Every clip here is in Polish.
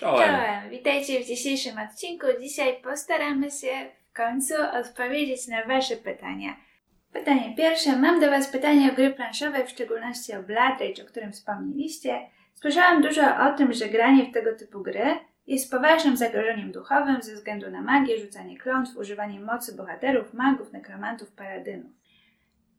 Czołem. Czołem, witajcie w dzisiejszym odcinku. Dzisiaj postaramy się w końcu odpowiedzieć na Wasze pytania. Pytanie pierwsze. Mam do Was pytanie o gry planszowe, w szczególności o Blood Rage, o którym wspomnieliście. Słyszałam dużo o tym, że granie w tego typu gry jest poważnym zagrożeniem duchowym ze względu na magię, rzucanie klątw, używanie mocy bohaterów, magów, nekromantów, paladynów.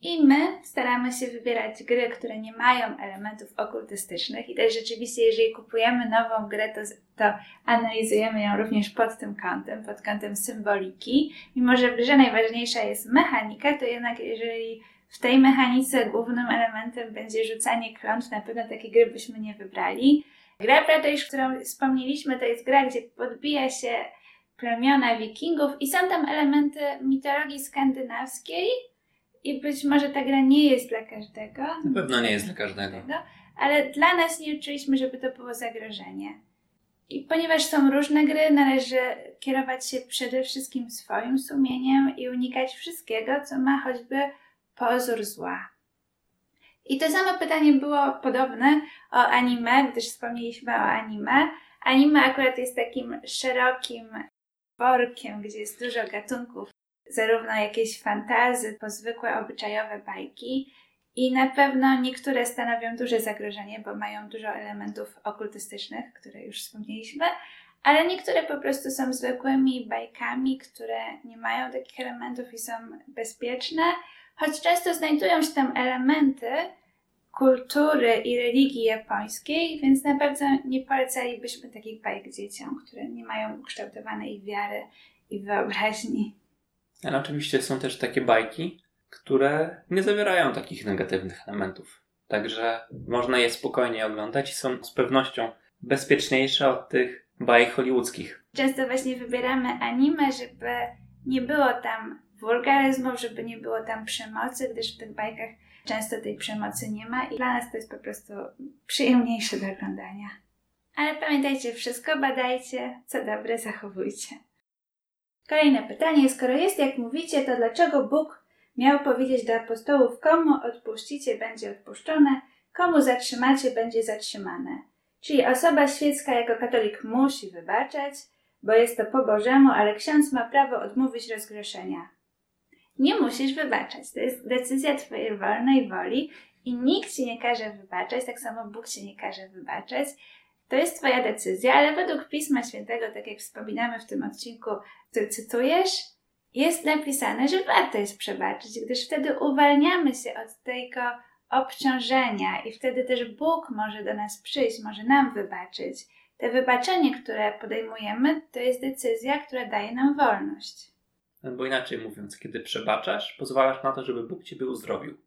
I my staramy się wybierać gry, które nie mają elementów okultystycznych i też rzeczywiście, jeżeli kupujemy nową grę, to, to analizujemy ją również pod tym kątem, pod kątem symboliki. Mimo, że w grze najważniejsza jest mechanika, to jednak jeżeli w tej mechanice głównym elementem będzie rzucanie klątw, na pewno takie gry byśmy nie wybrali. Gra British, którą wspomnieliśmy, to jest gra, gdzie podbija się plemiona wikingów i są tam elementy mitologii skandynawskiej, i być może ta gra nie jest dla każdego. Na pewno nie jest dla każdego. Ale dla nas nie czuliśmy, żeby to było zagrożenie. I ponieważ są różne gry, należy kierować się przede wszystkim swoim sumieniem i unikać wszystkiego, co ma choćby pozór zła. I to samo pytanie było podobne o anime, gdyż wspomnieliśmy o anime. Anime akurat jest takim szerokim workiem, gdzie jest dużo gatunków zarówno jakieś fantazy, po zwykłe obyczajowe bajki. I na pewno niektóre stanowią duże zagrożenie, bo mają dużo elementów okultystycznych, które już wspomnieliśmy, ale niektóre po prostu są zwykłymi bajkami, które nie mają takich elementów i są bezpieczne, choć często znajdują się tam elementy kultury i religii japońskiej, więc na pewno nie polecalibyśmy takich bajek dzieciom, które nie mają ukształtowanej wiary i wyobraźni. Ale oczywiście są też takie bajki, które nie zawierają takich negatywnych elementów. Także można je spokojnie oglądać i są z pewnością bezpieczniejsze od tych bajek hollywoodzkich. Często właśnie wybieramy anime, żeby nie było tam wulgaryzmów, żeby nie było tam przemocy, gdyż w tych bajkach często tej przemocy nie ma i dla nas to jest po prostu przyjemniejsze do oglądania. Ale pamiętajcie, wszystko badajcie, co dobre zachowujcie. Kolejne pytanie. Skoro jest jak mówicie, to dlaczego Bóg miał powiedzieć do apostołów, komu odpuścicie, będzie odpuszczone, komu zatrzymacie, będzie zatrzymane? Czyli osoba świecka jako katolik musi wybaczać, bo jest to po Bożemu, ale ksiądz ma prawo odmówić rozgrzeszenia. Nie musisz wybaczać. To jest decyzja Twojej wolnej woli i nikt Ci nie każe wybaczać, tak samo Bóg Ci nie każe wybaczać. To jest Twoja decyzja, ale według Pisma Świętego, tak jak wspominamy w tym odcinku, który cytujesz, jest napisane, że warto jest przebaczyć, gdyż wtedy uwalniamy się od tego obciążenia i wtedy też Bóg może do nas przyjść, może nam wybaczyć. Te wybaczenie, które podejmujemy, to jest decyzja, która daje nam wolność. Bo inaczej mówiąc, kiedy przebaczasz, pozwalasz na to, żeby Bóg ciebie uzdrowił.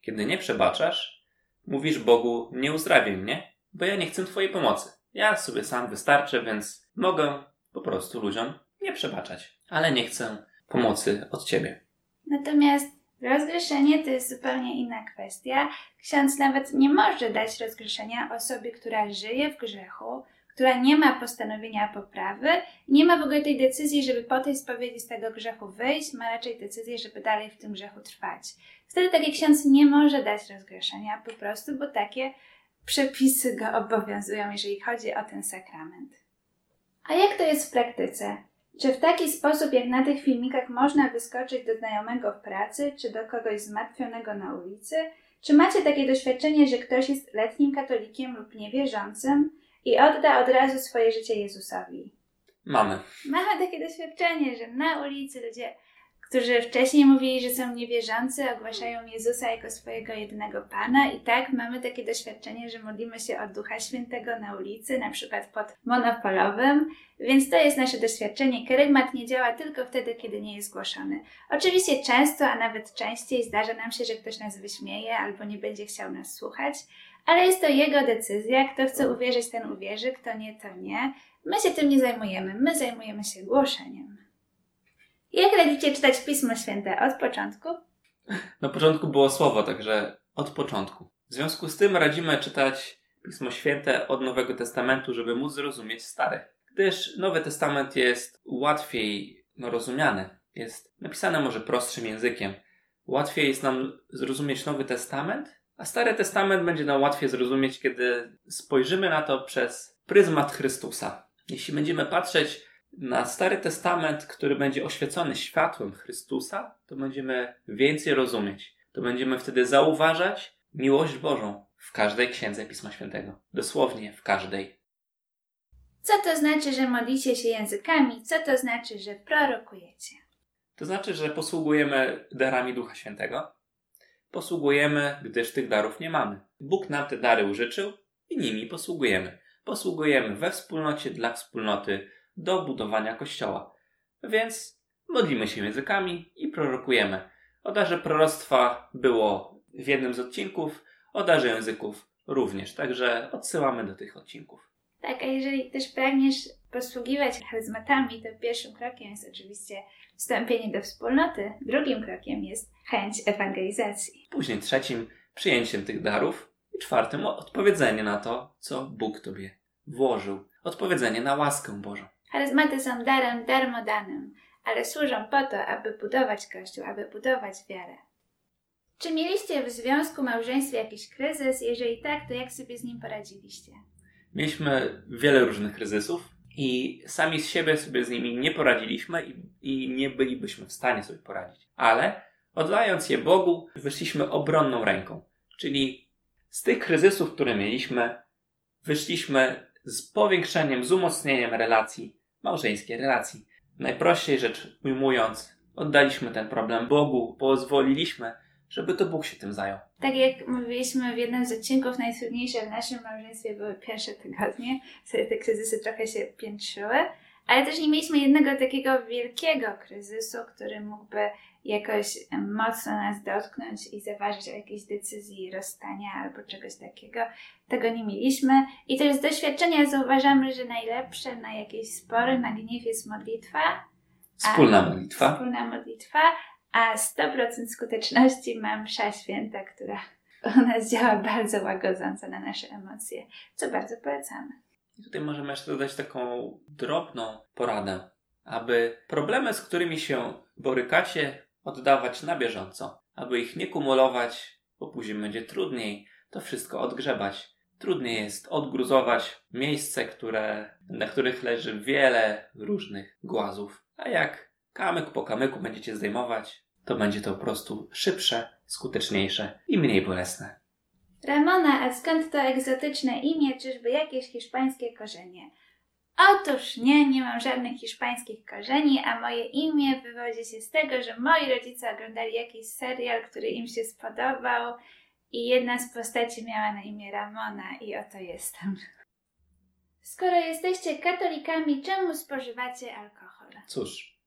Kiedy nie przebaczasz, mówisz Bogu, nie uzdrawiaj mnie, bo ja nie chcę Twojej pomocy. Ja sobie sam wystarczę, więc mogę po prostu ludziom nie przebaczać, ale nie chcę pomocy od Ciebie. Natomiast rozgrzeszenie to jest zupełnie inna kwestia. Ksiądz nawet nie może dać rozgrzeszenia osobie, która żyje w grzechu, która nie ma postanowienia poprawy, nie ma w ogóle tej decyzji, żeby po tej spowiedzi z tego grzechu wyjść, ma raczej decyzję, żeby dalej w tym grzechu trwać. Wtedy taki ksiądz nie może dać rozgrzeszenia po prostu, bo takie przepisy go obowiązują, jeżeli chodzi o ten sakrament. A jak to jest w praktyce? Czy w taki sposób, jak na tych filmikach, można wyskoczyć do znajomego w pracy, czy do kogoś zmartwionego na ulicy? Czy macie takie doświadczenie, że ktoś jest letnim katolikiem lub niewierzącym i odda od razu swoje życie Jezusowi? Mamy. Mamy takie doświadczenie, że na ulicy ludzie którzy wcześniej mówili, że są niewierzący, ogłaszają Jezusa jako swojego jedynego Pana. I tak mamy takie doświadczenie, że modlimy się o Ducha Świętego na ulicy, na przykład pod monopolowym. Więc to jest nasze doświadczenie. Kerygmat nie działa tylko wtedy, kiedy nie jest głoszony. Oczywiście często, a nawet częściej zdarza nam się, że ktoś nas wyśmieje albo nie będzie chciał nas słuchać, ale jest to jego decyzja. Kto chce uwierzyć, ten uwierzy, kto nie, to nie. My się tym nie zajmujemy, my zajmujemy się głoszeniem. Jak radzicie czytać Pismo Święte od początku? Na początku było słowo, także od początku. W związku z tym radzimy czytać Pismo Święte od Nowego Testamentu, żeby móc zrozumieć Stare. Gdyż Nowy Testament jest łatwiej no, rozumiany. Jest napisany może prostszym językiem. Łatwiej jest nam zrozumieć Nowy Testament, a Stary Testament będzie nam łatwiej zrozumieć, kiedy spojrzymy na to przez pryzmat Chrystusa. Jeśli będziemy patrzeć na Stary Testament, który będzie oświecony światłem Chrystusa, to będziemy więcej rozumieć. To będziemy wtedy zauważać miłość Bożą w każdej księdze Pisma Świętego. Dosłownie w każdej. Co to znaczy, że modlicie się językami? Co to znaczy, że prorokujecie? To znaczy, że posługujemy darami Ducha Świętego. Posługujemy, gdyż tych darów nie mamy. Bóg nam te dary użyczył i nimi posługujemy. Posługujemy we wspólnocie dla wspólnoty do budowania kościoła. Więc modlimy się językami i prorokujemy. O darze proroctwa było w jednym z odcinków, o darze języków również, także odsyłamy do tych odcinków. Tak, a jeżeli też pragniesz posługiwać charyzmatami, to pierwszym krokiem jest oczywiście wstąpienie do wspólnoty, drugim krokiem jest chęć ewangelizacji. Później trzecim przyjęciem tych darów i czwartym odpowiedzenie na to, co Bóg Tobie włożył. Odpowiedzenie na łaskę Bożą. Charyzmaty są darem darmodanym, ale służą po to, aby budować Kościół, aby budować wiarę. Czy mieliście w związku, małżeństwie jakiś kryzys? Jeżeli tak, to jak sobie z nim poradziliście? Mieliśmy wiele różnych kryzysów i sami z siebie sobie z nimi nie poradziliśmy i, i nie bylibyśmy w stanie sobie poradzić. Ale oddając je Bogu, wyszliśmy obronną ręką. Czyli z tych kryzysów, które mieliśmy, wyszliśmy z powiększeniem, z umocnieniem relacji, małżeńskiej relacji. Najprościej rzecz ujmując, oddaliśmy ten problem Bogu, pozwoliliśmy, żeby to Bóg się tym zajął. Tak jak mówiliśmy w jednym z odcinków, najtrudniejsze w naszym małżeństwie były pierwsze tygodnie, wtedy te kryzysy trochę się piętrzyły, ale też nie mieliśmy jednego takiego wielkiego kryzysu, który mógłby jakoś mocno nas dotknąć i zaważyć o jakiejś decyzji rozstania albo czegoś takiego. Tego nie mieliśmy. I też z doświadczenia zauważamy, że najlepsze na jakieś spory, na gniew jest modlitwa. Wspólna modlitwa. Wspólna modlitwa, a 100% skuteczności ma msza święta, która u nas działa bardzo łagodząco na nasze emocje, co bardzo polecamy. Tutaj możemy jeszcze dodać taką drobną poradę, aby problemy, z którymi się borykacie, oddawać na bieżąco, aby ich nie kumulować, bo później będzie trudniej to wszystko odgrzebać. Trudniej jest odgruzować miejsce, które, na których leży wiele różnych głazów. A jak kamyk po kamyku będziecie zdejmować, to będzie to po prostu szybsze, skuteczniejsze i mniej bolesne. Ramona, a skąd to egzotyczne imię? Czyżby jakieś hiszpańskie korzenie? Otóż nie, nie mam żadnych hiszpańskich korzeni, a moje imię wywodzi się z tego, że moi rodzice oglądali jakiś serial, który im się spodobał i jedna z postaci miała na imię Ramona i oto jestem. Skoro jesteście katolikami, czemu spożywacie alkohol? Cóż,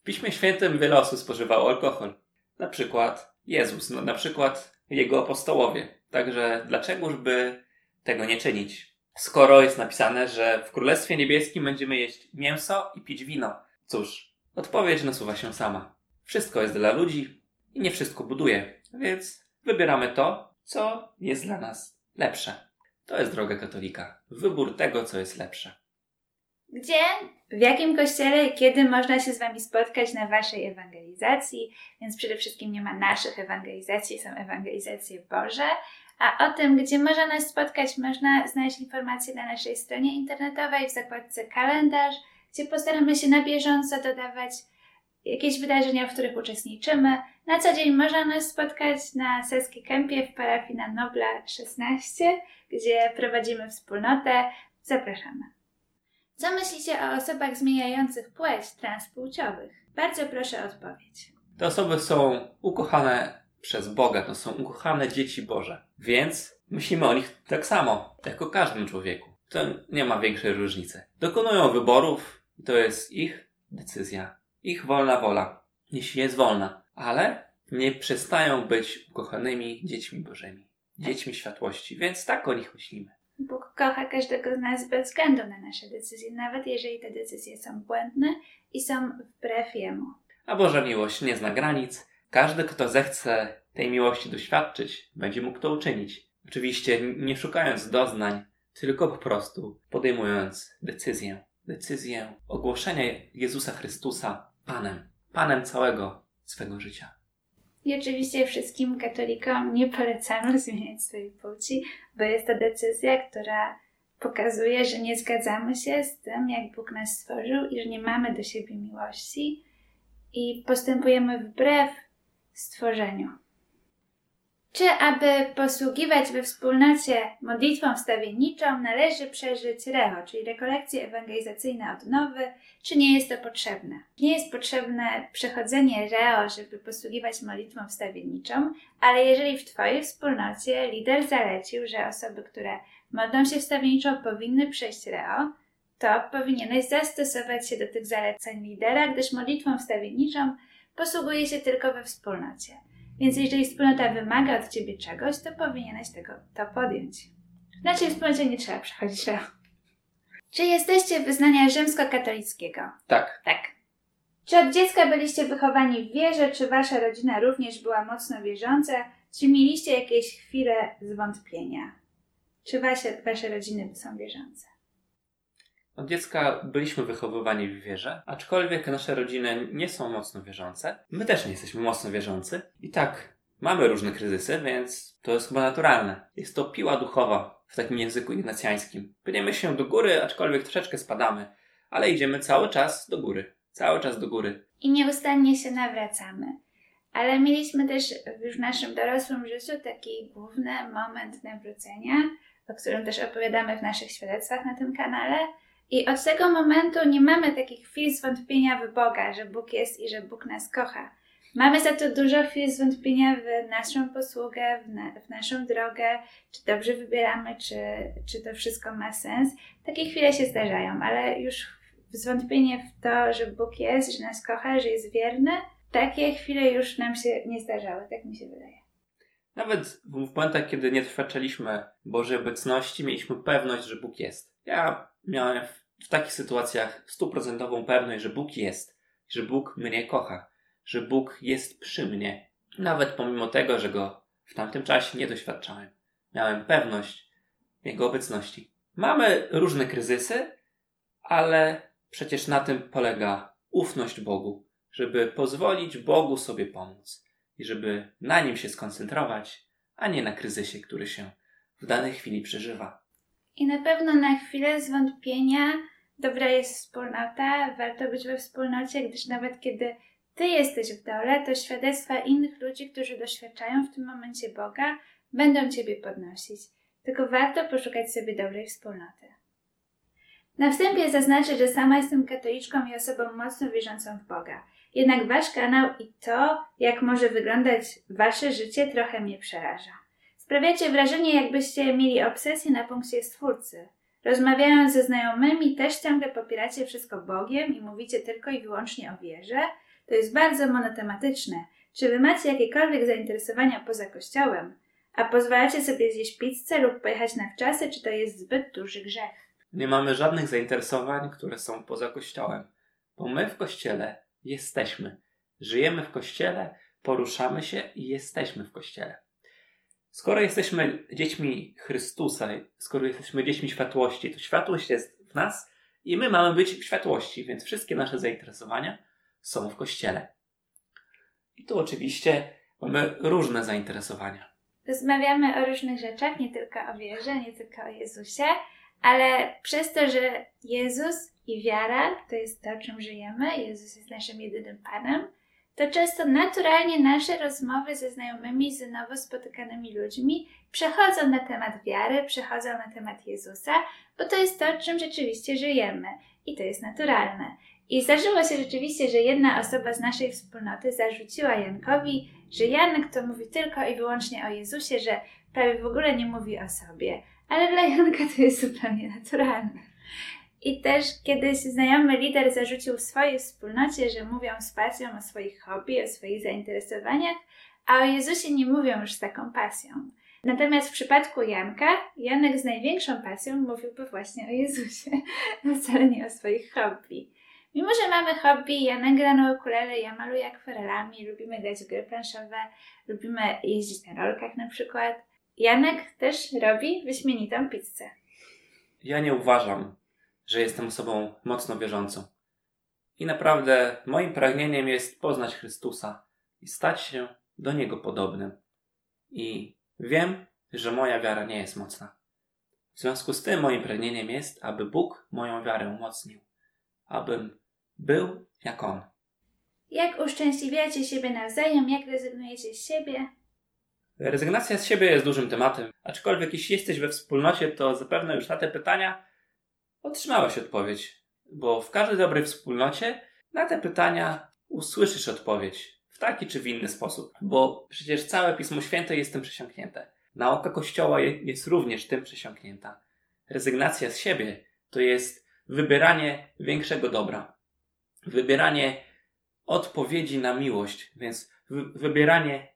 w Piśmie Świętym wiele osób spożywało alkohol. Na przykład Jezus, no, na przykład jego apostołowie. Także dlaczegoż by tego nie czynić? Skoro jest napisane, że w Królestwie Niebieskim będziemy jeść mięso i pić wino. Cóż, odpowiedź nasuwa się sama. Wszystko jest dla ludzi i nie wszystko buduje, więc wybieramy to, co jest dla nas lepsze. To jest droga katolika. Wybór tego, co jest lepsze. Gdzie, w jakim kościele kiedy można się z Wami spotkać na Waszej ewangelizacji? Więc przede wszystkim nie ma naszych ewangelizacji, są ewangelizacje Boże. A o tym, gdzie można nas spotkać, można znaleźć informacje na naszej stronie internetowej w zakładce kalendarz, gdzie postaramy się na bieżąco dodawać jakieś wydarzenia, w których uczestniczymy. Na co dzień można nas spotkać na Seski Kępie w parafii na Nobla 16, gdzie prowadzimy wspólnotę. Zapraszamy. Co myślicie o osobach zmieniających płeć transpłciowych? Bardzo proszę o odpowiedź. Te osoby są ukochane przez Boga, to są ukochane dzieci Boże. Więc myślimy o nich tak samo, jak o każdym człowieku. To nie ma większej różnicy. Dokonują wyborów to jest ich decyzja, ich wolna wola, jeśli jest wolna, ale nie przestają być ukochanymi dziećmi Bożymi, dziećmi światłości, więc tak o nich myślimy. Bóg kocha każdego z nas bez względu na nasze decyzje, nawet jeżeli te decyzje są błędne i są wbrew Jemu. A Boża miłość nie zna granic. Każdy, kto zechce tej miłości doświadczyć, będzie mógł to uczynić. Oczywiście nie szukając doznań, tylko po prostu podejmując decyzję. Decyzję ogłoszenia Jezusa Chrystusa Panem. Panem całego swego życia. I oczywiście wszystkim katolikom nie polecamy zmieniać swojej płci, bo jest to decyzja, która pokazuje, że nie zgadzamy się z tym, jak Bóg nas stworzył i że nie mamy do siebie miłości i postępujemy wbrew stworzeniu. Czy aby posługiwać we wspólnocie modlitwą wstawienniczą należy przeżyć reo, czyli rekolekcje ewangelizacyjne odnowy, czy nie jest to potrzebne? Nie jest potrzebne przechodzenie reo, żeby posługiwać modlitwą wstawienniczą, ale jeżeli w Twojej wspólnocie lider zalecił, że osoby, które modlą się wstawienniczo powinny przejść reo, to powinieneś zastosować się do tych zaleceń lidera, gdyż modlitwą wstawienniczą posługuje się tylko we wspólnocie. Więc jeżeli wspólnota wymaga od ciebie czegoś, to powinieneś tego to podjąć. W naszej wspólnocie nie trzeba przechodzić reo. Czy jesteście wyznania rzymskokatolickiego? Tak. Tak. Czy od dziecka byliście wychowani w wierze, czy wasza rodzina również była mocno wierząca? Czy mieliście jakieś chwile zwątpienia? Czy wasze, wasze rodziny są wierzące? Od dziecka byliśmy wychowywani w wierze, aczkolwiek nasze rodziny nie są mocno wierzące. My też nie jesteśmy mocno wierzący. I tak, mamy różne kryzysy, więc to jest chyba naturalne. Jest to piła duchowa w takim języku ignacjańskim. Płyniemy się do góry, aczkolwiek troszeczkę spadamy, ale idziemy cały czas do góry. Cały czas do góry. I nieustannie się nawracamy. Ale mieliśmy też już w naszym dorosłym życiu taki główny moment nawrócenia, o którym też opowiadamy w naszych świadectwach na tym kanale. I od tego momentu nie mamy takich chwil zwątpienia w Boga, że Bóg jest i że Bóg nas kocha. Mamy za to dużo chwil zwątpienia w naszą posługę, w, na, w naszą drogę, czy dobrze wybieramy, czy, czy to wszystko ma sens. Takie chwile się zdarzają, ale już zwątpienie w to, że Bóg jest, że nas kocha, że jest wierny, takie chwile już nam się nie zdarzały, tak mi się wydaje. Nawet w momentach, kiedy nie doświadczaliśmy Bożej obecności, mieliśmy pewność, że Bóg jest. Ja miałem w takich sytuacjach stuprocentową pewność, że Bóg jest, że Bóg mnie kocha, że Bóg jest przy mnie. Nawet pomimo tego, że go w tamtym czasie nie doświadczałem. Miałem pewność Jego obecności. Mamy różne kryzysy, ale przecież na tym polega ufność Bogu, żeby pozwolić Bogu sobie pomóc i żeby na nim się skoncentrować, a nie na kryzysie, który się w danej chwili przeżywa. I na pewno na chwilę zwątpienia dobra jest wspólnota, warto być we wspólnocie, gdyż nawet kiedy ty jesteś w dole, to świadectwa innych ludzi, którzy doświadczają w tym momencie Boga, będą ciebie podnosić. Tylko warto poszukać sobie dobrej wspólnoty. Na wstępie zaznaczę, że sama jestem katoliczką i osobą mocno wierzącą w Boga. Jednak wasz kanał i to, jak może wyglądać wasze życie, trochę mnie przeraża. Sprawiacie wrażenie, jakbyście mieli obsesję na punkcie Stwórcy. Rozmawiając ze znajomymi, też ciągle popieracie wszystko Bogiem i mówicie tylko i wyłącznie o wierze. To jest bardzo monotematyczne. Czy wy macie jakiekolwiek zainteresowania poza kościołem? A pozwalacie sobie zjeść pizzę lub pojechać na wczasy, czy to jest zbyt duży grzech? Nie mamy żadnych zainteresowań, które są poza kościołem, bo my w kościele jesteśmy. Żyjemy w kościele, poruszamy się i jesteśmy w kościele. Skoro jesteśmy dziećmi Chrystusa, skoro jesteśmy dziećmi światłości, to światłość jest w nas i my mamy być w światłości, więc wszystkie nasze zainteresowania są w kościele. I tu oczywiście mamy różne zainteresowania. Rozmawiamy o różnych rzeczach, nie tylko o wierze, nie tylko o Jezusie, ale przez to, że Jezus i wiara to jest to, czym żyjemy, Jezus jest naszym jedynym Panem, to często naturalnie nasze rozmowy ze znajomymi, z nowo spotykanymi ludźmi przechodzą na temat wiary, przechodzą na temat Jezusa, bo to jest to, czym rzeczywiście żyjemy i to jest naturalne. I zdarzyło się rzeczywiście, że jedna osoba z naszej wspólnoty zarzuciła Jankowi, że Janek to mówi tylko i wyłącznie o Jezusie, że prawie w ogóle nie mówi o sobie. Ale dla Janka to jest zupełnie naturalne. I też kiedyś znajomy lider zarzucił swojej wspólnocie, że mówią z pasją o swoich hobby, o swoich zainteresowaniach, a o Jezusie nie mówią już z taką pasją. Natomiast w przypadku Janka, Janek z największą pasją mówiłby właśnie o Jezusie, a wcale nie o swoich hobby. Mimo, że mamy hobby, Janek gra na ukulele, ja maluję akwarelami, lubimy grać w gry planszowe, lubimy jeździć na rolkach na przykład. Janek też robi wyśmienitą pizzę. Ja nie uważam, że jestem osobą mocno wierzącą. I naprawdę moim pragnieniem jest poznać Chrystusa i stać się do Niego podobnym. I wiem, że moja wiara nie jest mocna. W związku z tym moim pragnieniem jest, aby Bóg moją wiarę umocnił, abym był jak On. Jak uszczęśliwiacie siebie nawzajem, jak rezygnujecie z siebie? Rezygnacja z siebie jest dużym tematem, aczkolwiek jeśli jesteś we wspólnocie, to zapewne już na te pytania otrzymałeś odpowiedź, bo w każdej dobrej wspólnocie na te pytania usłyszysz odpowiedź w taki czy w inny sposób, bo przecież całe Pismo Święte jest tym przesiąknięte. Nauka Kościoła jest również tym przesiąknięta. Rezygnacja z siebie to jest wybieranie większego dobra, wybieranie odpowiedzi na miłość, więc wybieranie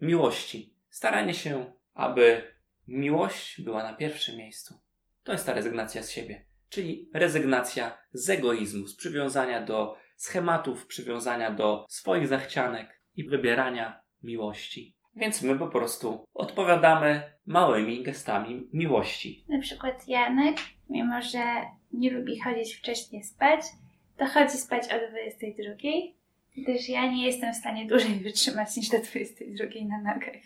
miłości, staranie się, aby miłość była na pierwszym miejscu. To jest ta rezygnacja z siebie, czyli rezygnacja z egoizmu, z przywiązania do schematów, przywiązania do swoich zachcianek i wybierania miłości. Więc my po prostu odpowiadamy małymi gestami miłości. Na przykład Janek, mimo że nie lubi chodzić wcześniej spać, to chodzi spać o 22, gdyż ja nie jestem w stanie dłużej wytrzymać niż do 22 na nogach.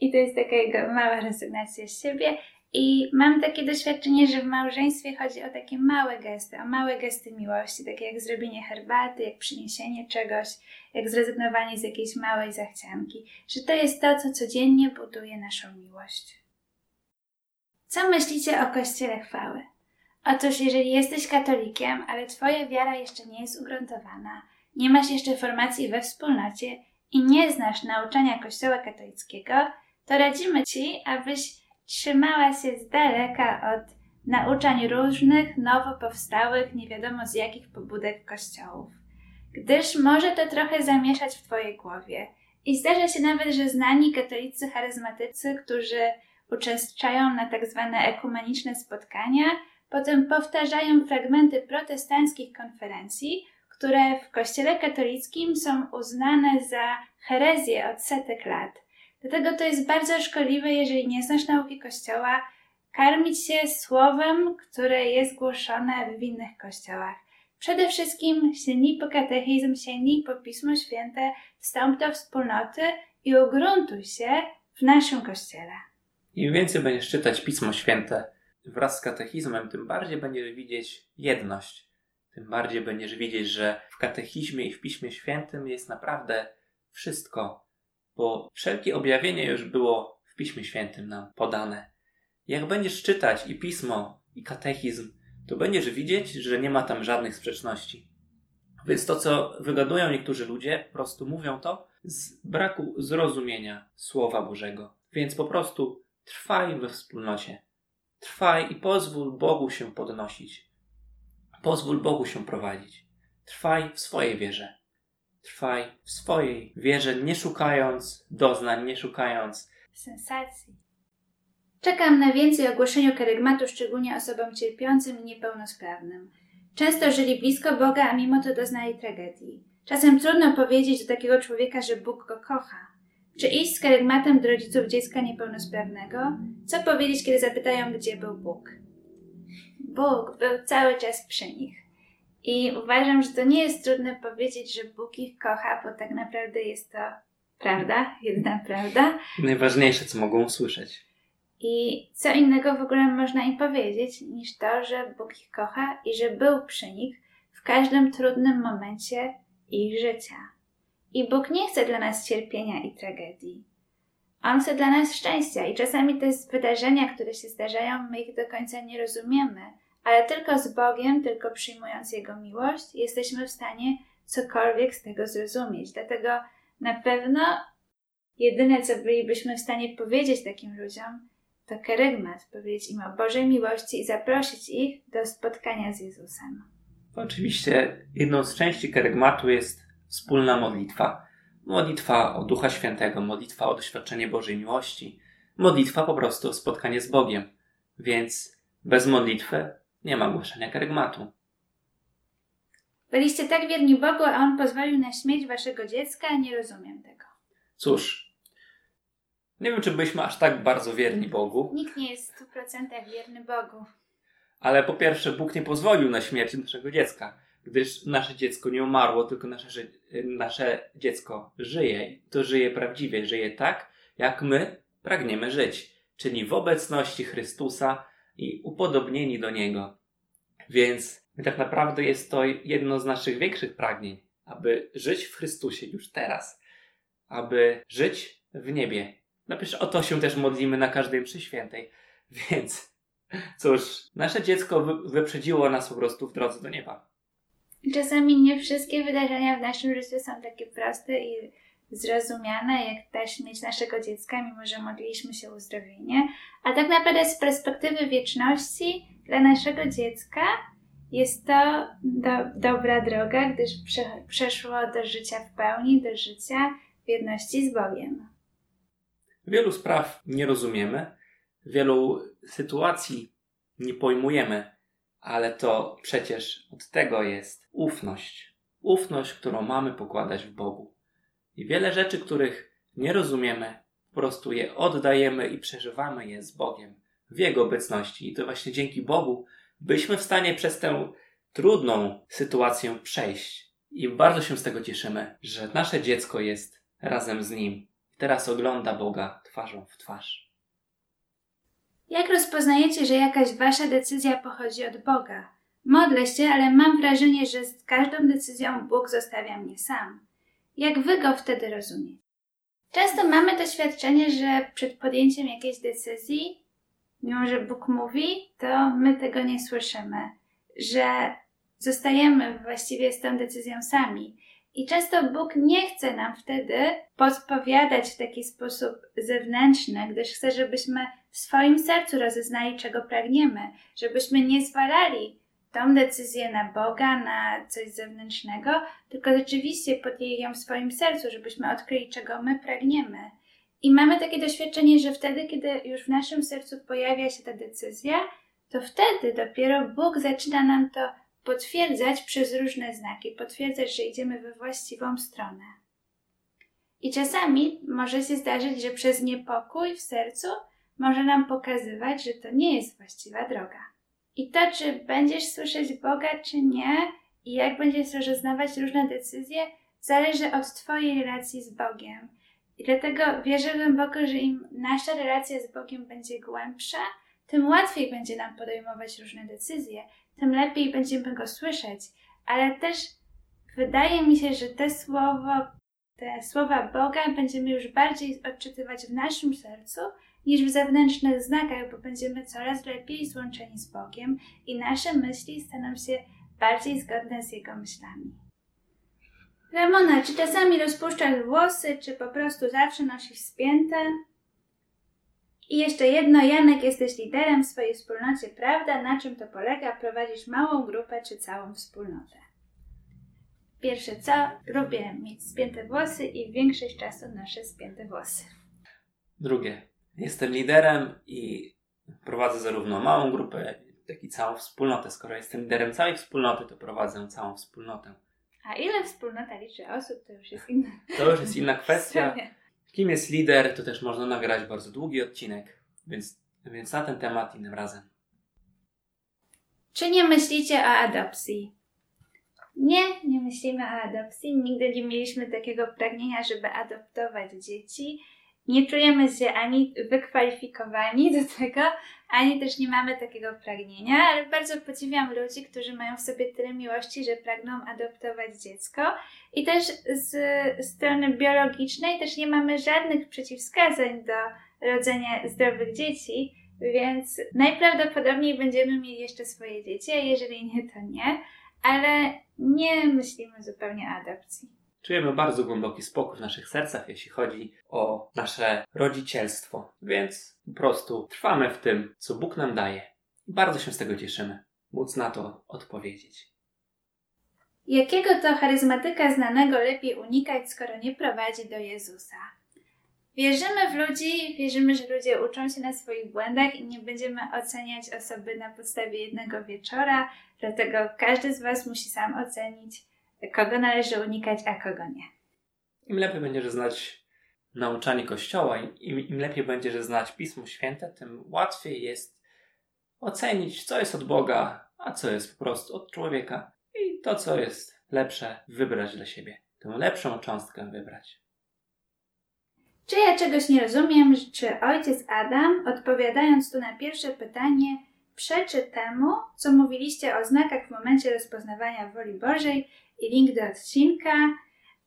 I to jest taka jego mała rezygnacja z siebie. I mam takie doświadczenie, że w małżeństwie chodzi o takie małe gesty, o małe gesty miłości, takie jak zrobienie herbaty, jak przyniesienie czegoś, jak zrezygnowanie z jakiejś małej zachcianki, że to jest to, co codziennie buduje naszą miłość. Co myślicie o Kościele chwały? Otóż, jeżeli jesteś katolikiem, ale Twoja wiara jeszcze nie jest ugruntowana, nie masz jeszcze formacji we wspólnocie i nie znasz nauczania Kościoła katolickiego, to radzimy Ci, abyś trzymała się z daleka od nauczań różnych, nowo powstałych, nie wiadomo z jakich pobudek kościołów, gdyż może to trochę zamieszać w Twojej głowie. I zdarza się nawet, że znani katolicy charyzmatycy, którzy uczestniczą na tak zwane ekumeniczne spotkania, potem powtarzają fragmenty protestanckich konferencji, które w Kościele katolickim są uznane za herezję od setek lat. Dlatego to jest bardzo szkodliwe, jeżeli nie znasz nauki Kościoła, karmić się słowem, które jest głoszone w innych kościołach. Przede wszystkim sięgnij po katechizm, sięgnij po Pismo Święte, wstąp do wspólnoty i ugruntuj się w naszym Kościele. Im więcej będziesz czytać Pismo Święte wraz z katechizmem, tym bardziej będziesz widzieć jedność. Tym bardziej będziesz widzieć, że w katechizmie i w Piśmie Świętym jest naprawdę wszystko, bo wszelkie objawienie już było w Piśmie Świętym nam podane. Jak będziesz czytać i pismo, i katechizm, to będziesz widzieć, że nie ma tam żadnych sprzeczności. Więc to, co wygadują niektórzy ludzie, po prostu mówią to z braku zrozumienia Słowa Bożego. Więc po prostu trwaj we wspólnocie. Trwaj i pozwól Bogu się podnosić. Pozwól Bogu się prowadzić. Trwaj w swojej wierze. Trwaj w swojej wierze, nie szukając doznań, nie szukając sensacji. Czekam na więcej ogłoszeniu kerygmatu, szczególnie osobom cierpiącym i niepełnosprawnym. Często żyli blisko Boga, a mimo to doznali tragedii. Czasem trudno powiedzieć do takiego człowieka, że Bóg go kocha. Czy iść z kerygmatem do rodziców dziecka niepełnosprawnego? Co powiedzieć, kiedy zapytają, gdzie był Bóg? Bóg był cały czas przy nich. I uważam, że to nie jest trudne powiedzieć, że Bóg ich kocha, bo tak naprawdę jest to prawda, jedna prawda. Najważniejsze, co mogą usłyszeć. I co innego w ogóle można im powiedzieć, niż to, że Bóg ich kocha i że był przy nich w każdym trudnym momencie ich życia. I Bóg nie chce dla nas cierpienia i tragedii. On chce dla nas szczęścia i czasami jest wydarzenia, które się zdarzają, my ich do końca nie rozumiemy, ale tylko z Bogiem, tylko przyjmując Jego miłość, jesteśmy w stanie cokolwiek z tego zrozumieć. Dlatego na pewno jedyne, co bylibyśmy w stanie powiedzieć takim ludziom, to kerygmat, powiedzieć im o Bożej miłości i zaprosić ich do spotkania z Jezusem. Oczywiście jedną z części kerygmatu jest wspólna modlitwa. Modlitwa o Ducha Świętego, modlitwa o doświadczenie Bożej miłości, modlitwa po prostu o spotkanie z Bogiem. Więc bez modlitwy nie ma głoszenia kerygmatu. Byliście tak wierni Bogu, a On pozwolił na śmierć waszego dziecka? Nie rozumiem tego. Cóż, nie wiem, czy byliśmy aż tak bardzo wierni Bogu. Nikt nie jest w 100% wierny Bogu. Ale po pierwsze, Bóg nie pozwolił na śmierć naszego dziecka, gdyż nasze dziecko nie umarło, tylko nasze, nasze dziecko żyje. To żyje prawdziwie, żyje tak, jak my pragniemy żyć. Czyli w obecności Chrystusa, i upodobnieni do Niego. Więc tak naprawdę jest to jedno z naszych większych pragnień, aby żyć w Chrystusie już teraz, aby żyć w niebie. No przecież o to się też modlimy na każdej mszy świętej. Więc cóż, nasze dziecko wyprzedziło nas po prostu w drodze do nieba. Czasami nie wszystkie wydarzenia w naszym życiu są takie proste i zrozumiane, jak ta śmierć naszego dziecka, mimo że modliliśmy się o uzdrowienie. A tak naprawdę z perspektywy wieczności dla naszego dziecka jest to do, dobra droga, gdyż prze, przeszło do życia w pełni, do życia w jedności z Bogiem. Wielu spraw nie rozumiemy, wielu sytuacji nie pojmujemy, ale to przecież od tego jest ufność. Ufność, którą mamy pokładać w Bogu. I wiele rzeczy, których nie rozumiemy, po prostu je oddajemy i przeżywamy je z Bogiem, w Jego obecności. I to właśnie dzięki Bogu byliśmy w stanie przez tę trudną sytuację przejść. I bardzo się z tego cieszymy, że nasze dziecko jest razem z Nim. Teraz ogląda Boga twarzą w twarz. Jak rozpoznajecie, że jakaś wasza decyzja pochodzi od Boga? Modlę się, ale mam wrażenie, że z każdą decyzją Bóg zostawia mnie sam. Jak wy go wtedy rozumiecie? Często mamy doświadczenie, że przed podjęciem jakiejś decyzji, mimo że Bóg mówi, to my tego nie słyszymy, że zostajemy właściwie z tą decyzją sami. I często Bóg nie chce nam wtedy podpowiadać w taki sposób zewnętrzny, gdyż chce, żebyśmy w swoim sercu rozeznali, czego pragniemy, żebyśmy nie zwalali tą decyzję na Boga, na coś zewnętrznego, tylko rzeczywiście podjęli ją w swoim sercu, żebyśmy odkryli, czego my pragniemy. I mamy takie doświadczenie, że wtedy, kiedy już w naszym sercu pojawia się ta decyzja, to wtedy dopiero Bóg zaczyna nam to potwierdzać przez różne znaki, potwierdzać, że idziemy we właściwą stronę. I czasami może się zdarzyć, że przez niepokój w sercu może nam pokazywać, że to nie jest właściwa droga. I to, czy będziesz słyszeć Boga, czy nie, i jak będziesz rozeznawać różne decyzje, zależy od Twojej relacji z Bogiem. I dlatego wierzę głęboko, że im nasza relacja z Bogiem będzie głębsza, tym łatwiej będzie nam podejmować różne decyzje, tym lepiej będziemy go słyszeć. Ale też wydaje mi się, że te słowa, te słowa Boga będziemy już bardziej odczytywać w naszym sercu niż w zewnętrznych znakach, bo będziemy coraz lepiej złączeni z Bogiem i nasze myśli staną się bardziej zgodne z Jego myślami. Ramona, czy czasami rozpuszczasz włosy, czy po prostu zawsze nosisz spięte? I jeszcze jedno, Janek, jesteś liderem w swojej wspólnocie, prawda? Na czym to polega? Prowadzisz małą grupę czy całą wspólnotę? Pierwsze co, lubię mieć spięte włosy i większość czasu noszę spięte włosy. Drugie, jestem liderem i prowadzę zarówno małą grupę, jak i całą wspólnotę. Skoro jestem liderem całej wspólnoty, to prowadzę całą wspólnotę. A ile wspólnota liczy osób, to już jest inna. To już jest inna kwestia. Kim jest lider, to też można nagrać bardzo długi odcinek, więc, więc na ten temat innym razem. Czy nie myślicie o adopcji? Nie, nie myślimy o adopcji. Nigdy nie mieliśmy takiego pragnienia, żeby adoptować dzieci nie czujemy się ani wykwalifikowani do tego, ani też nie mamy takiego pragnienia, ale bardzo podziwiam ludzi, którzy mają w sobie tyle miłości, że pragną adoptować dziecko. I też z strony biologicznej też nie mamy żadnych przeciwwskazań do rodzenia zdrowych dzieci, więc najprawdopodobniej będziemy mieli jeszcze swoje dzieci, a jeżeli nie, to nie, ale nie myślimy zupełnie o adopcji. Czujemy bardzo głęboki spokój w naszych sercach, jeśli chodzi o nasze rodzicielstwo. Więc po prostu trwamy w tym, co Bóg nam daje. I bardzo się z tego cieszymy, móc na to odpowiedzieć. Jakiego to charyzmatyka znanego lepiej unikać, skoro nie prowadzi do Jezusa? Wierzymy w ludzi, wierzymy, że ludzie uczą się na swoich błędach i nie będziemy oceniać osoby na podstawie jednego wieczora, dlatego każdy z Was musi sam ocenić, kogo należy unikać, a kogo nie. Im lepiej będziesz znać nauczanie Kościoła, im, im lepiej będziesz znać Pismo Święte, tym łatwiej jest ocenić, co jest od Boga, a co jest po prostu od człowieka. I to, co jest lepsze, wybrać dla siebie. Tę lepszą cząstkę wybrać. Czy ja czegoś nie rozumiem, czy ojciec Adam, odpowiadając tu na pierwsze pytanie, przeczy temu, co mówiliście o znakach w momencie rozpoznawania woli Bożej i link do odcinka.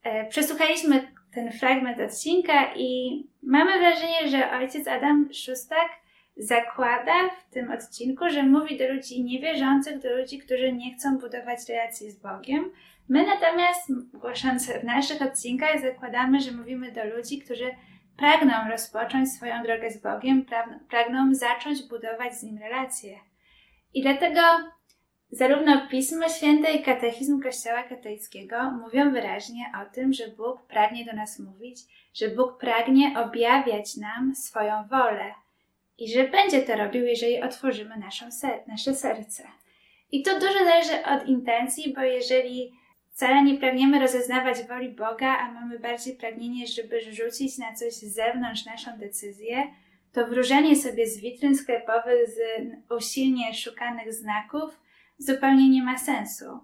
E, przesłuchaliśmy ten fragment odcinka i mamy wrażenie, że ojciec Adam Szustak zakłada w tym odcinku, że mówi do ludzi niewierzących, do ludzi, którzy nie chcą budować relacji z Bogiem. My natomiast, głosząc w naszych odcinkach, zakładamy, że mówimy do ludzi, którzy pragną rozpocząć swoją drogę z Bogiem, pragną zacząć budować z Nim relacje. I dlatego zarówno Pismo Święte i katechizm Kościoła katolickiego mówią wyraźnie o tym, że Bóg pragnie do nas mówić, że Bóg pragnie objawiać nam swoją wolę i że będzie to robił, jeżeli otworzymy naszą ser nasze serce. I to dużo zależy od intencji, bo jeżeli wcale nie pragniemy rozeznawać woli Boga, a mamy bardziej pragnienie, żeby rzucić na coś z zewnątrz naszą decyzję, to wróżenie sobie z witryn sklepowych z usilnie szukanych znaków zupełnie nie ma sensu.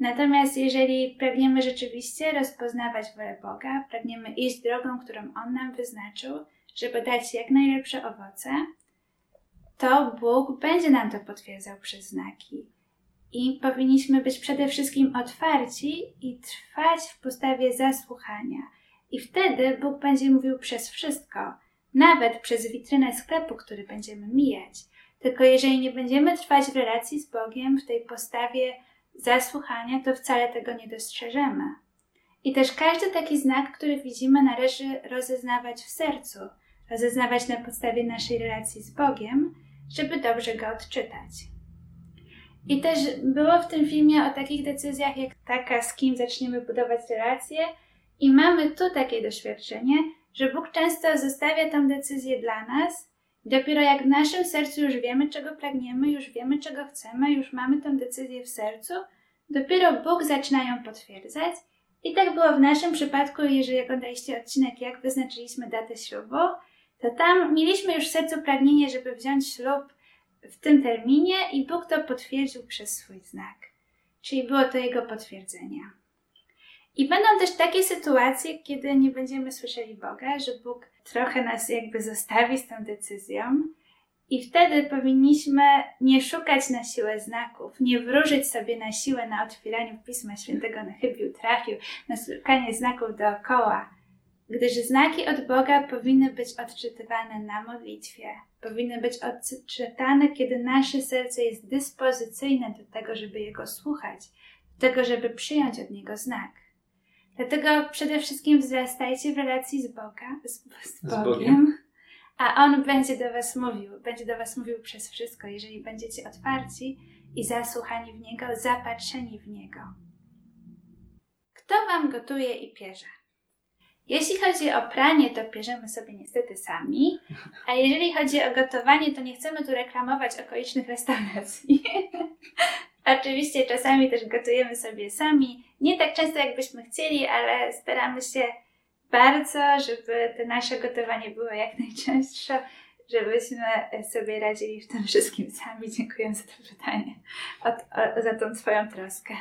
Natomiast jeżeli pragniemy rzeczywiście rozpoznawać wolę Boga, pragniemy iść drogą, którą On nam wyznaczył, żeby dać jak najlepsze owoce, to Bóg będzie nam to potwierdzał przez znaki. I powinniśmy być przede wszystkim otwarci i trwać w postawie zasłuchania. I wtedy Bóg będzie mówił przez wszystko, nawet przez witrynę sklepu, który będziemy mijać. Tylko jeżeli nie będziemy trwać w relacji z Bogiem, w tej postawie zasłuchania, to wcale tego nie dostrzeżemy. I też każdy taki znak, który widzimy, należy rozeznawać w sercu, rozeznawać na podstawie naszej relacji z Bogiem, żeby dobrze go odczytać. I też było w tym filmie o takich decyzjach, jak taka, z kim zaczniemy budować relacje, i mamy tu takie doświadczenie, że Bóg często zostawia tę decyzję dla nas. Dopiero jak w naszym sercu już wiemy, czego pragniemy, już wiemy, czego chcemy, już mamy tę decyzję w sercu, dopiero Bóg zaczyna ją potwierdzać. I tak było w naszym przypadku, jeżeli oglądaliście odcinek, jak wyznaczyliśmy datę ślubu, to tam mieliśmy już w sercu pragnienie, żeby wziąć ślub w tym terminie i Bóg to potwierdził przez swój znak. Czyli było to Jego potwierdzenie. I będą też takie sytuacje, kiedy nie będziemy słyszeli Boga, że Bóg trochę nas jakby zostawi z tą decyzją. I wtedy powinniśmy nie szukać na siłę znaków, nie wróżyć sobie na siłę na otwieraniu Pisma Świętego na chybił, trafił, na szukanie znaków dookoła, gdyż znaki od Boga powinny być odczytywane na modlitwie, powinny być odczytane, kiedy nasze serce jest dyspozycyjne do tego, żeby Jego słuchać, do tego, żeby przyjąć od Niego znak. Dlatego przede wszystkim wzrastajcie w relacji z, Boga, z, z, Bogiem, z Bogiem, a On będzie do Was mówił, będzie do Was mówił przez wszystko, jeżeli będziecie otwarci i zasłuchani w Niego, zapatrzeni w Niego. Kto Wam gotuje i pierze? Jeśli chodzi o pranie, to pierzemy sobie niestety sami, a jeżeli chodzi o gotowanie, to nie chcemy tu reklamować okolicznych restauracji. Oczywiście czasami też gotujemy sobie sami, nie tak często jakbyśmy chcieli, ale staramy się bardzo, żeby to nasze gotowanie było jak najczęstsze, żebyśmy sobie radzili w tym wszystkim sami. Dziękuję za to pytanie, o, za tą Twoją troskę.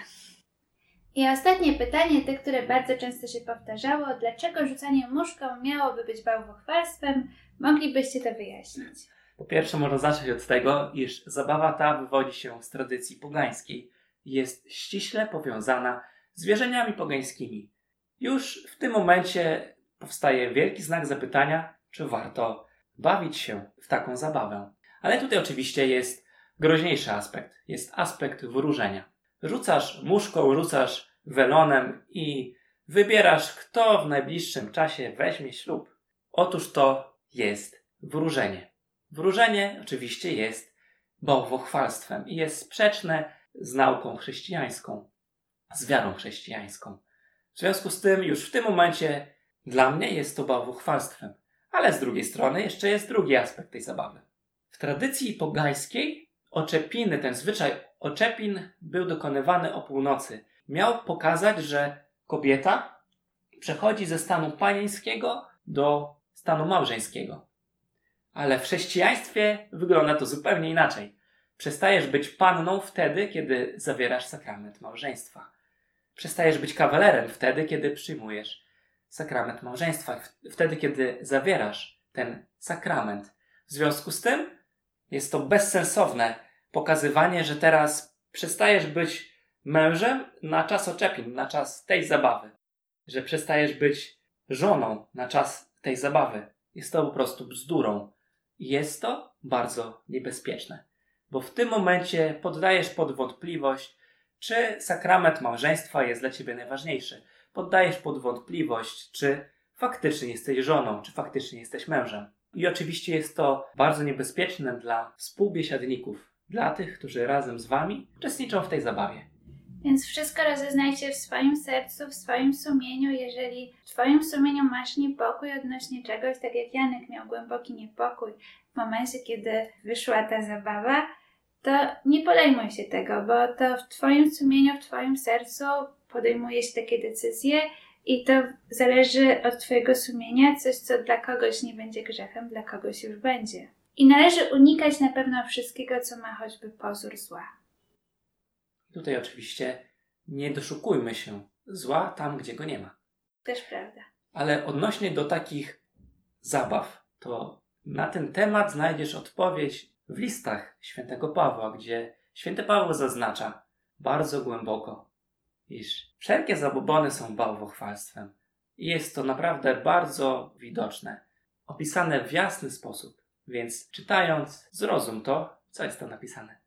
I ostatnie pytanie, te, które bardzo często się powtarzało, dlaczego rzucanie muszką miałoby być bałwochwalstwem? Moglibyście to wyjaśnić? Po pierwsze, można zacząć od tego, iż zabawa ta wywodzi się z tradycji pogańskiej. Jest ściśle powiązana z wierzeniami pogańskimi. Już w tym momencie powstaje wielki znak zapytania, czy warto bawić się w taką zabawę. Ale tutaj oczywiście jest groźniejszy aspekt. Jest aspekt wróżenia. Rzucasz muszką, rzucasz welonem i wybierasz, kto w najbliższym czasie weźmie ślub. Otóż to jest wróżenie. Wróżenie oczywiście jest bałwochwalstwem i jest sprzeczne z nauką chrześcijańską, z wiarą chrześcijańską. W związku z tym, już w tym momencie dla mnie jest to bałwochwalstwem. Ale z drugiej strony jeszcze jest drugi aspekt tej zabawy. W tradycji pogańskiej oczepiny, ten zwyczaj oczepin był dokonywany o północy. Miał pokazać, że kobieta przechodzi ze stanu panieńskiego do stanu małżeńskiego. Ale w chrześcijaństwie wygląda to zupełnie inaczej. Przestajesz być panną wtedy, kiedy zawierasz sakrament małżeństwa. Przestajesz być kawalerem wtedy, kiedy przyjmujesz sakrament małżeństwa. Wtedy, kiedy zawierasz ten sakrament. W związku z tym jest to bezsensowne pokazywanie, że teraz przestajesz być mężem na czas oczepin, na czas tej zabawy. Że przestajesz być żoną na czas tej zabawy. Jest to po prostu bzdurą. Jest to bardzo niebezpieczne, bo w tym momencie poddajesz pod wątpliwość, czy sakrament małżeństwa jest dla ciebie najważniejszy. Poddajesz pod wątpliwość, czy faktycznie jesteś żoną, czy faktycznie jesteś mężem. I oczywiście jest to bardzo niebezpieczne dla współbiesiadników, dla tych, którzy razem z wami uczestniczą w tej zabawie. Więc wszystko rozeznajcie w swoim sercu, w swoim sumieniu. Jeżeli w Twoim sumieniu masz niepokój odnośnie czegoś, tak jak Janek miał głęboki niepokój w momencie, kiedy wyszła ta zabawa, to nie podejmuj się tego, bo to w Twoim sumieniu, w Twoim sercu podejmuje się takie decyzje i to zależy od Twojego sumienia. Coś, co dla kogoś nie będzie grzechem, dla kogoś już będzie. I należy unikać na pewno wszystkiego, co ma choćby pozór zła. Tutaj oczywiście nie doszukujmy się zła tam, gdzie go nie ma. Też prawda. Ale odnośnie do takich zabaw, to na ten temat znajdziesz odpowiedź w listach świętego Pawła, gdzie święty Paweł zaznacza bardzo głęboko, iż wszelkie zabobony są bałwochwalstwem. I jest to naprawdę bardzo widoczne, opisane w jasny sposób. Więc czytając, zrozum to, co jest tam napisane.